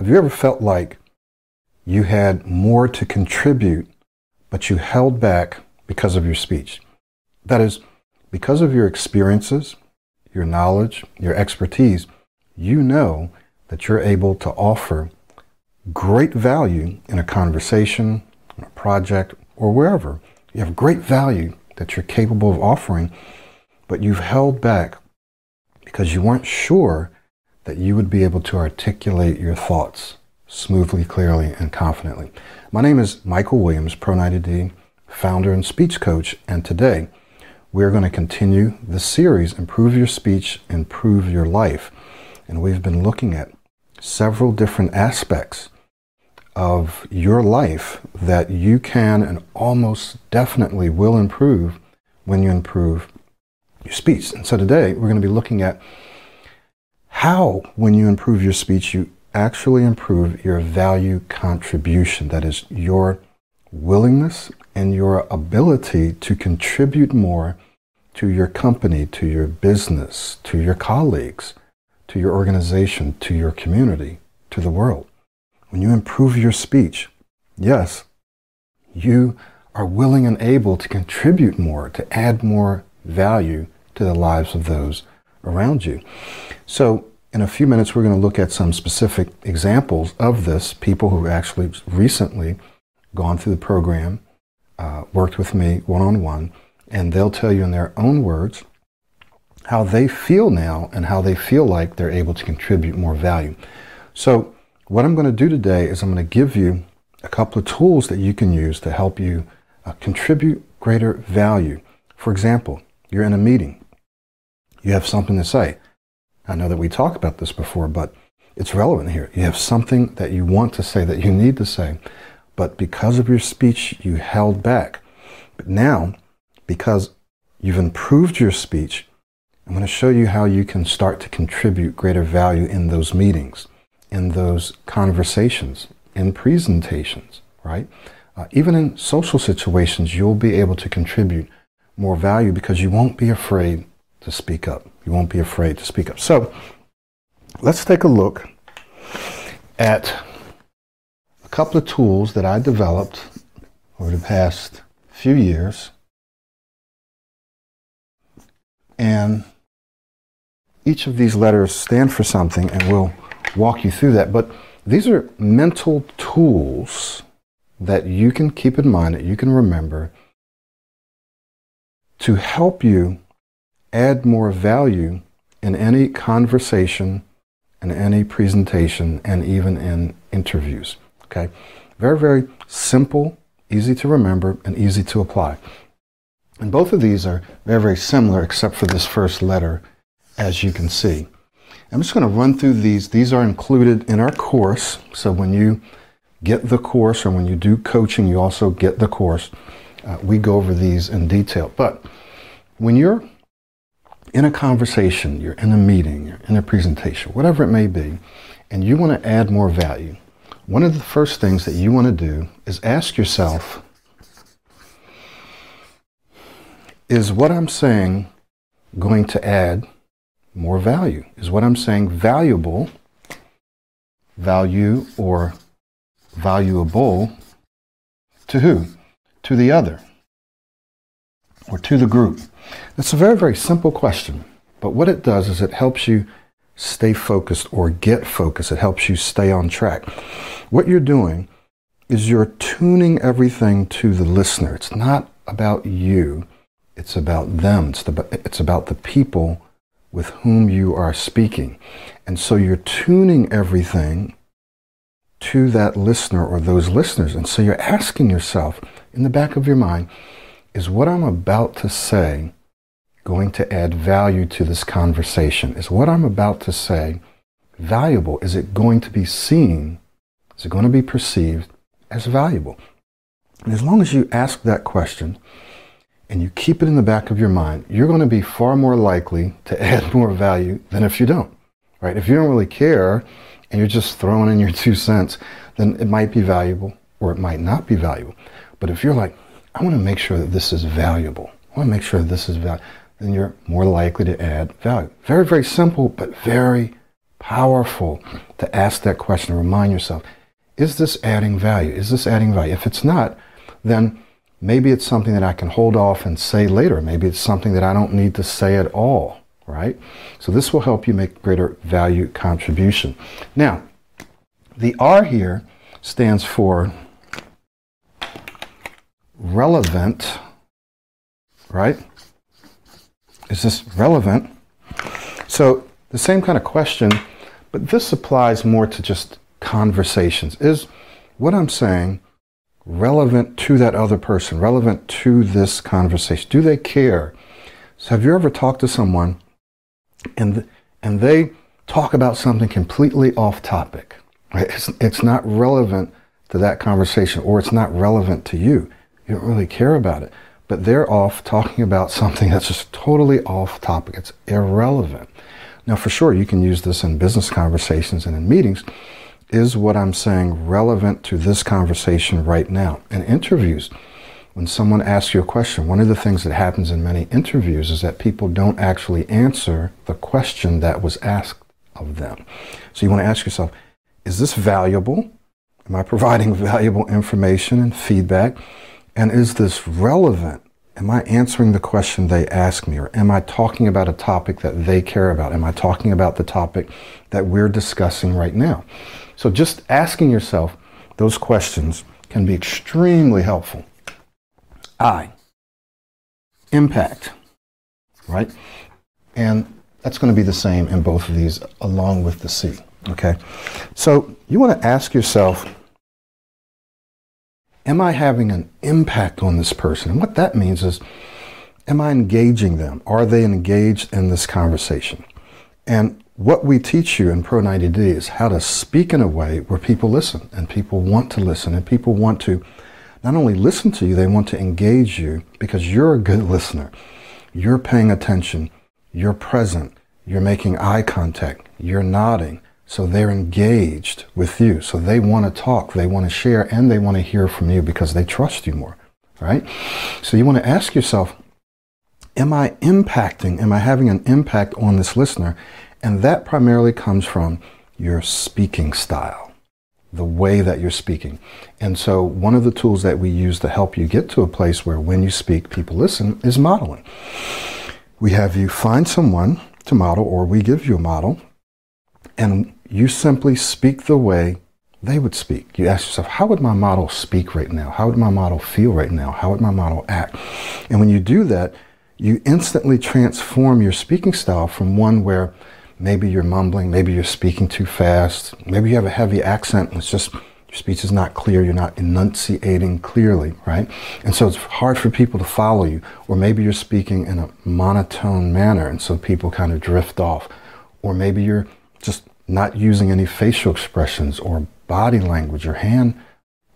Have you ever felt like you had more to contribute, but you held back because of your speech? That is, because of your experiences, your knowledge, your expertise, you know that you're able to offer great value in a conversation, a project, or wherever. You have great value that you're capable of offering, but you've held back because you weren't sure that you would be able to articulate your thoughts smoothly, clearly, and confidently. My name is Michael Williams, Pro90D, founder and speech coach, and today we're going to continue the series Improve Your Speech, Improve Your Life. And we've been looking at several different aspects of your life that you can and almost definitely will improve when you improve your speech. And so today we're going to be looking at how, when you improve your speech, you actually improve your value contribution. That is, your willingness and your ability to contribute more to your company, to your business, to your colleagues, to your organization, to your community, to the world. When you improve your speech, yes, you are willing and able to contribute more, to add more value to the lives of those around you. So, in a few minutes, we're going to look at some specific examples of this. People who actually recently gone through the program, uh, worked with me one on one, and they'll tell you in their own words how they feel now and how they feel like they're able to contribute more value. So, what I'm going to do today is I'm going to give you a couple of tools that you can use to help you uh, contribute greater value. For example, you're in a meeting, you have something to say. I know that we talked about this before, but it's relevant here. You have something that you want to say, that you need to say, but because of your speech, you held back. But now, because you've improved your speech, I'm going to show you how you can start to contribute greater value in those meetings, in those conversations, in presentations, right? Uh, even in social situations, you'll be able to contribute more value because you won't be afraid to speak up. You won't be afraid to speak up. So let's take a look at a couple of tools that I developed over the past few years. And each of these letters stand for something, and we'll walk you through that. But these are mental tools that you can keep in mind, that you can remember to help you add more value in any conversation, in any presentation, and even in interviews. Okay? Very, very simple, easy to remember, and easy to apply. And both of these are very, very similar except for this first letter, as you can see. I'm just going to run through these. These are included in our course. So when you get the course or when you do coaching, you also get the course. Uh, we go over these in detail. But when you're in a conversation, you're in a meeting, you're in a presentation, whatever it may be, and you want to add more value, one of the first things that you want to do is ask yourself is what I'm saying going to add more value? Is what I'm saying valuable, value, or valuable to who? To the other or to the group? It's a very, very simple question, but what it does is it helps you stay focused or get focused. It helps you stay on track. What you're doing is you're tuning everything to the listener. It's not about you, it's about them. It's, the, it's about the people with whom you are speaking. And so you're tuning everything to that listener or those listeners. And so you're asking yourself in the back of your mind, is what I'm about to say going to add value to this conversation? Is what I'm about to say valuable? Is it going to be seen? Is it going to be perceived as valuable? And as long as you ask that question and you keep it in the back of your mind, you're going to be far more likely to add more value than if you don't, right? If you don't really care and you're just throwing in your two cents, then it might be valuable or it might not be valuable. But if you're like, I want to make sure that this is valuable. I want to make sure this is valuable. Then you're more likely to add value. Very, very simple, but very powerful to ask that question. Remind yourself, is this adding value? Is this adding value? If it's not, then maybe it's something that I can hold off and say later. Maybe it's something that I don't need to say at all, right? So this will help you make greater value contribution. Now, the R here stands for relevant, right? Is this relevant? So the same kind of question, but this applies more to just conversations. Is what I'm saying relevant to that other person, relevant to this conversation? Do they care? So have you ever talked to someone and and they talk about something completely off topic? Right? It's, it's not relevant to that conversation or it's not relevant to you. You don't really care about it. But they're off talking about something that's just totally off topic. It's irrelevant. Now, for sure, you can use this in business conversations and in meetings. Is what I'm saying relevant to this conversation right now? In interviews, when someone asks you a question, one of the things that happens in many interviews is that people don't actually answer the question that was asked of them. So you want to ask yourself, is this valuable? Am I providing valuable information and feedback? And is this relevant Am I answering the question they ask me, or am I talking about a topic that they care about? Am I talking about the topic that we're discussing right now? So just asking yourself those questions can be extremely helpful. I, impact, right? And that's going to be the same in both of these along with the C, okay? So you want to ask yourself, am I having an impact on this person? And what that means is, am I engaging them? Are they engaged in this conversation? And what we teach you in Pro 90D is how to speak in a way where people listen and people want to listen and people want to not only listen to you, they want to engage you because you're a good listener. You're paying attention. You're present. You're making eye contact. You're nodding. So they're engaged with you. So they want to talk, they want to share, and they want to hear from you because they trust you more, right? So you want to ask yourself, am I impacting, am I having an impact on this listener? And that primarily comes from your speaking style, the way that you're speaking. And so one of the tools that we use to help you get to a place where when you speak, people listen is modeling. We have you find someone to model, or we give you a model, and you simply speak the way they would speak. You ask yourself, how would my model speak right now? How would my model feel right now? How would my model act? And when you do that, you instantly transform your speaking style from one where maybe you're mumbling, maybe you're speaking too fast, maybe you have a heavy accent and it's just your speech is not clear, you're not enunciating clearly, right? And so it's hard for people to follow you. Or maybe you're speaking in a monotone manner and so people kind of drift off. Or maybe you're not using any facial expressions or body language or hand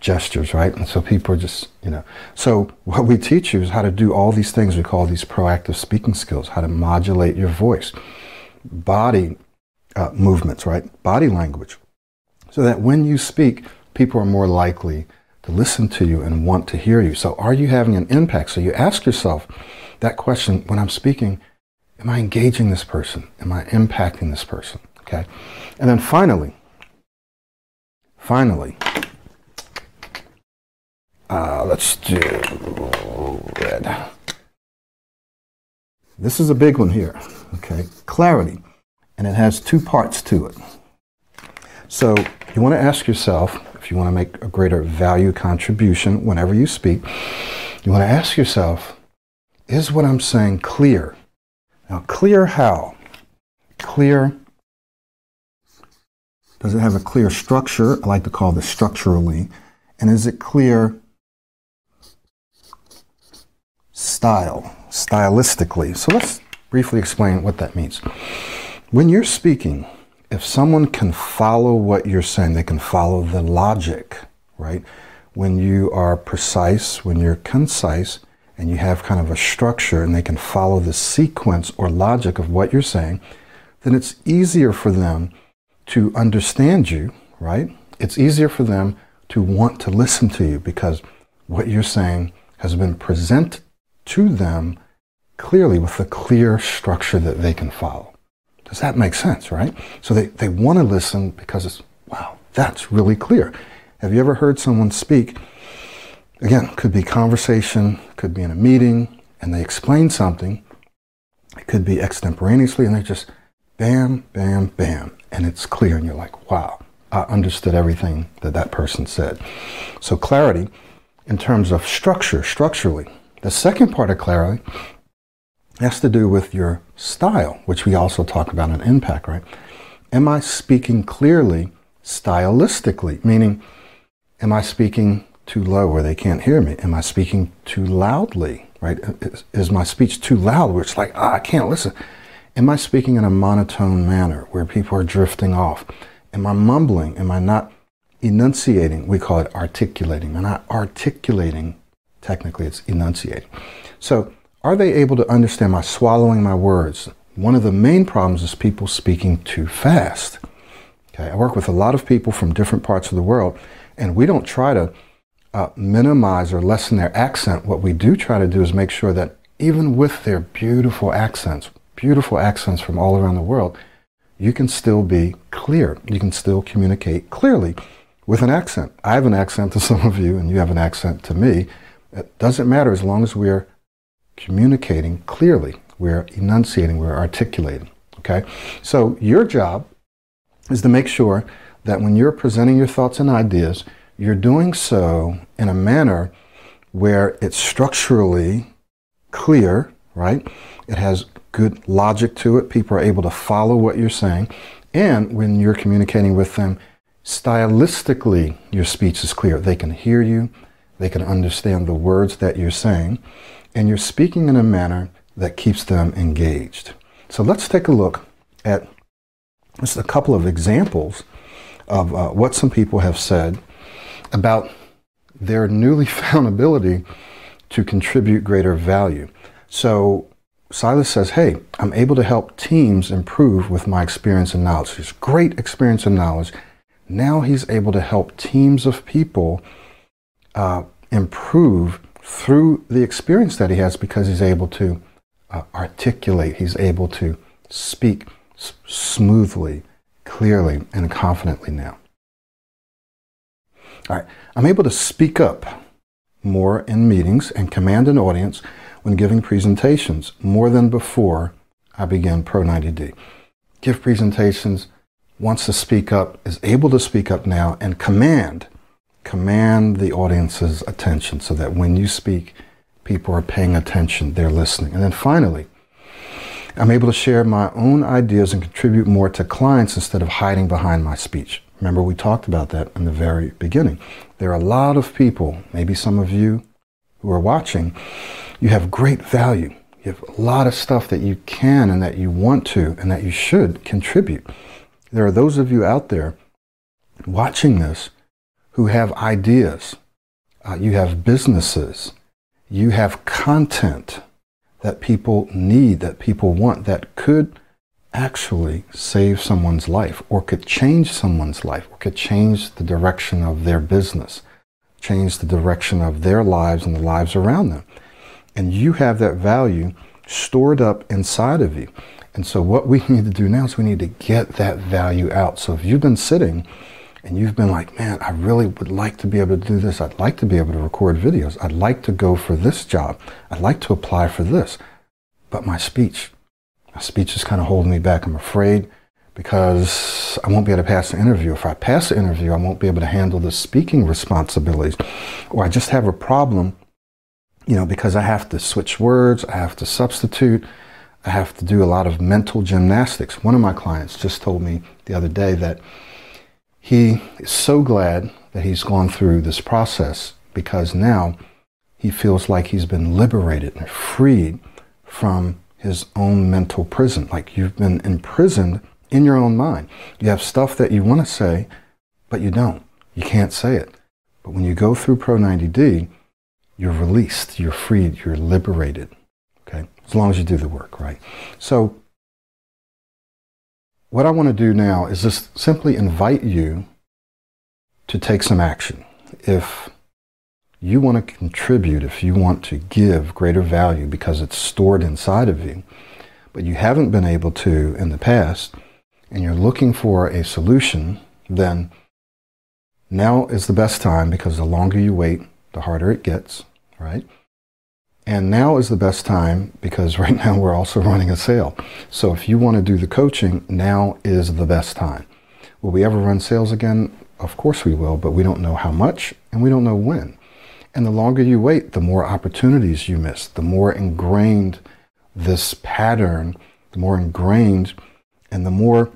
gestures, right? And so people are just, you know. So what we teach you is how to do all these things we call these proactive speaking skills, how to modulate your voice, body uh, movements, right? Body language. So that when you speak, people are more likely to listen to you and want to hear you. So are you having an impact? So you ask yourself that question when I'm speaking, am I engaging this person? Am I impacting this person? Okay. And then finally, finally, uh, let's do red. This is a big one here. Okay. Clarity. And it has two parts to it. So you want to ask yourself, if you want to make a greater value contribution whenever you speak, you want to ask yourself, is what I'm saying clear? Now, clear how? Clear does it have a clear structure? I like to call this structurally. And is it clear style, stylistically? So let's briefly explain what that means. When you're speaking, if someone can follow what you're saying, they can follow the logic, right? When you are precise, when you're concise, and you have kind of a structure and they can follow the sequence or logic of what you're saying, then it's easier for them to understand you, right? It's easier for them to want to listen to you because what you're saying has been presented to them clearly with a clear structure that they can follow. Does that make sense, right? So they, they want to listen because it's, wow, that's really clear. Have you ever heard someone speak? Again, could be conversation, could be in a meeting, and they explain something. It could be extemporaneously, and they just bam, bam, bam, and it's clear, and you're like, wow, I understood everything that that person said. So clarity, in terms of structure, structurally. The second part of clarity has to do with your style, which we also talk about in impact, right? Am I speaking clearly stylistically? Meaning, am I speaking too low where they can't hear me? Am I speaking too loudly, right? Is, is my speech too loud where it's like, ah, I can't listen? Am I speaking in a monotone manner where people are drifting off? Am I mumbling? Am I not enunciating? We call it articulating. Am I articulating? Technically, it's enunciating. So, are they able to understand my swallowing my words? One of the main problems is people speaking too fast. Okay, I work with a lot of people from different parts of the world, and we don't try to uh, minimize or lessen their accent. What we do try to do is make sure that even with their beautiful accents, beautiful accents from all around the world, you can still be clear. You can still communicate clearly with an accent. I have an accent to some of you, and you have an accent to me. It doesn't matter as long as we're communicating clearly, we're enunciating, we're articulating. Okay? So your job is to make sure that when you're presenting your thoughts and ideas, you're doing so in a manner where it's structurally clear, right? It has good logic to it. People are able to follow what you're saying. And when you're communicating with them, stylistically, your speech is clear. They can hear you, they can understand the words that you're saying, and you're speaking in a manner that keeps them engaged. So let's take a look at just a couple of examples of uh, what some people have said about their newly found ability to contribute greater value. So Silas says, Hey, I'm able to help teams improve with my experience and knowledge. He's great experience and knowledge. Now he's able to help teams of people uh, improve through the experience that he has because he's able to uh, articulate, he's able to speak s- smoothly, clearly, and confidently now. All right, I'm able to speak up more in meetings and command an audience when giving presentations more than before I began Pro 90D. Give presentations, wants to speak up, is able to speak up now and command, command the audience's attention so that when you speak, people are paying attention, they're listening. And then finally, I'm able to share my own ideas and contribute more to clients instead of hiding behind my speech. Remember, we talked about that in the very beginning. There are a lot of people, maybe some of you who are watching, you have great value. You have a lot of stuff that you can and that you want to and that you should contribute. There are those of you out there watching this who have ideas. Uh, you have businesses. You have content that people need, that people want, that could actually save someone's life or could change someone's life or could change the direction of their business, change the direction of their lives and the lives around them. And you have that value stored up inside of you. And so what we need to do now is we need to get that value out. So if you've been sitting and you've been like, man, I really would like to be able to do this. I'd like to be able to record videos. I'd like to go for this job. I'd like to apply for this. But my speech, my speech is kind of holding me back. I'm afraid because I won't be able to pass the interview. If I pass the interview, I won't be able to handle the speaking responsibilities. Or I just have a problem you know, because I have to switch words, I have to substitute, I have to do a lot of mental gymnastics. One of my clients just told me the other day that he is so glad that he's gone through this process because now he feels like he's been liberated and freed from his own mental prison. Like you've been imprisoned in your own mind. You have stuff that you want to say, but you don't. You can't say it. But when you go through Pro 90D, you're released, you're freed, you're liberated. Okay? As long as you do the work, right? So, what I want to do now is just simply invite you to take some action. If you want to contribute, if you want to give greater value because it's stored inside of you, but you haven't been able to in the past, and you're looking for a solution, then now is the best time because the longer you wait, the harder it gets, right? And now is the best time because right now we're also running a sale. So if you want to do the coaching, now is the best time. Will we ever run sales again? Of course we will, but we don't know how much and we don't know when. And the longer you wait, the more opportunities you miss, the more ingrained this pattern, the more ingrained and the more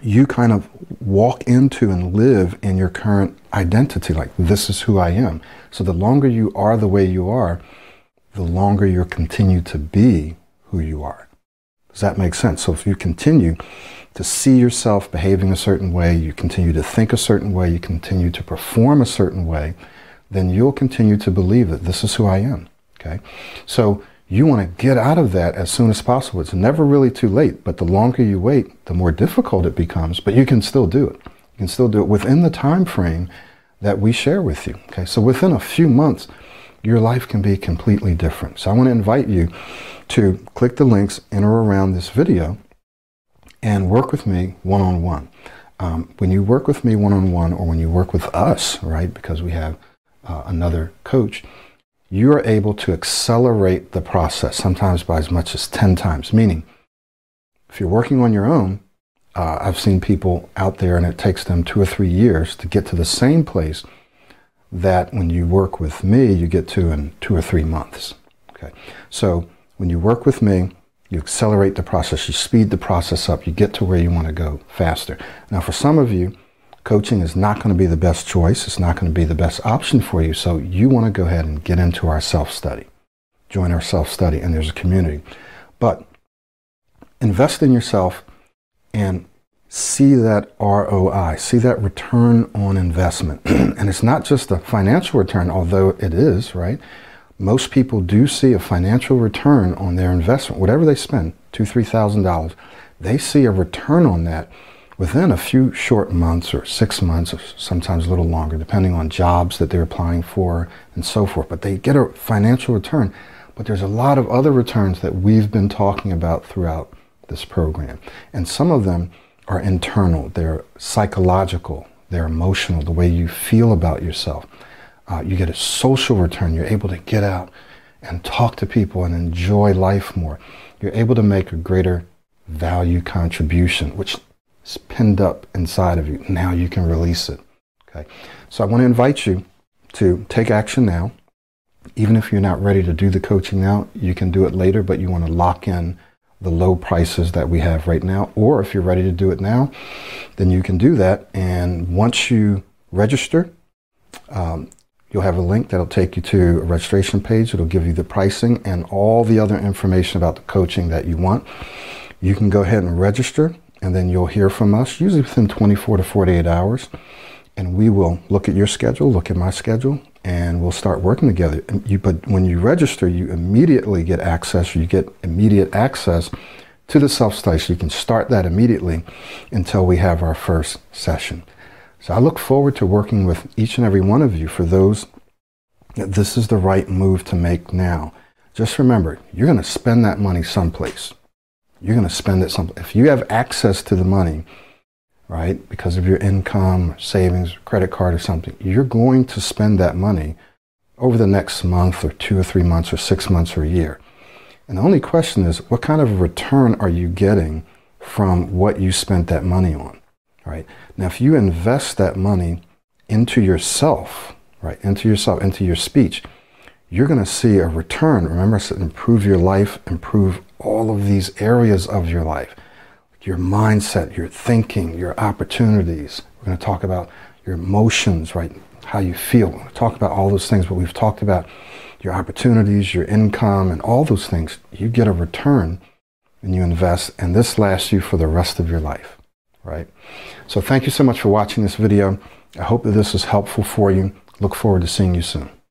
you kind of walk into and live in your current identity like this is who I am. So the longer you are the way you are, the longer you continue to be who you are. Does that make sense? So if you continue to see yourself behaving a certain way, you continue to think a certain way, you continue to perform a certain way, then you'll continue to believe that this is who I am. Okay? So you want to get out of that as soon as possible. It's never really too late, but the longer you wait, the more difficult it becomes, but you can still do it. You can still do it within the time frame that we share with you. Okay? So within a few months, your life can be completely different. So I want to invite you to click the links in or around this video and work with me one-on-one. Um, when you work with me one-on-one or when you work with us, right, because we have uh, another coach, you are able to accelerate the process, sometimes by as much as 10 times. Meaning, if you're working on your own, uh, I've seen people out there and it takes them two or three years to get to the same place that when you work with me, you get to in two or three months. Okay. So when you work with me, you accelerate the process, you speed the process up, you get to where you want to go faster. Now, for some of you, coaching is not going to be the best choice. It's not going to be the best option for you. So you want to go ahead and get into our self-study. Join our self-study, and there's a community. But invest in yourself and see that ROI, see that return on investment. and it's not just a financial return, although it is, right? Most people do see a financial return on their investment, whatever they spend, two, three thousand dollars, they see a return on that within a few short months or six months, or sometimes a little longer, depending on jobs that they're applying for and so forth. But they get a financial return. But there's a lot of other returns that we've been talking about throughout this program. And some of them are internal, they're psychological, they're emotional, the way you feel about yourself. Uh, you get a social return. You're able to get out and talk to people and enjoy life more. You're able to make a greater value contribution, which is pinned up inside of you. Now you can release it. Okay. So I want to invite you to take action now. Even if you're not ready to do the coaching now, you can do it later, but you want to lock in the low prices that we have right now. Or if you're ready to do it now, then you can do that. And once you register, um, you'll have a link that'll take you to a registration page. It'll give you the pricing and all the other information about the coaching that you want. You can go ahead and register, and then you'll hear from us, usually within 24 to 48 hours. And we will look at your schedule, look at my schedule, and we'll start working together. You, but when you register, you immediately get access, you get immediate access to the self-study. So you can start that immediately until we have our first session. So I look forward to working with each and every one of you for those that this is the right move to make now. Just remember, you're going to spend that money someplace. You're going to spend it someplace. If you have access to the money, right? Because of your income, savings, credit card or something, you're going to spend that money over the next month or two or three months or six months or a year. And the only question is, what kind of return are you getting from what you spent that money on, right? Now, if you invest that money into yourself, right, into yourself, into your speech, you're going to see a return. Remember, improve your life, improve all of these areas of your life your mindset, your thinking, your opportunities. We're going to talk about your emotions, right? How you feel. We're going to talk about all those things, but we've talked about your opportunities, your income, and all those things. You get a return and you invest, and this lasts you for the rest of your life, right? So thank you so much for watching this video. I hope that this is helpful for you. Look forward to seeing you soon.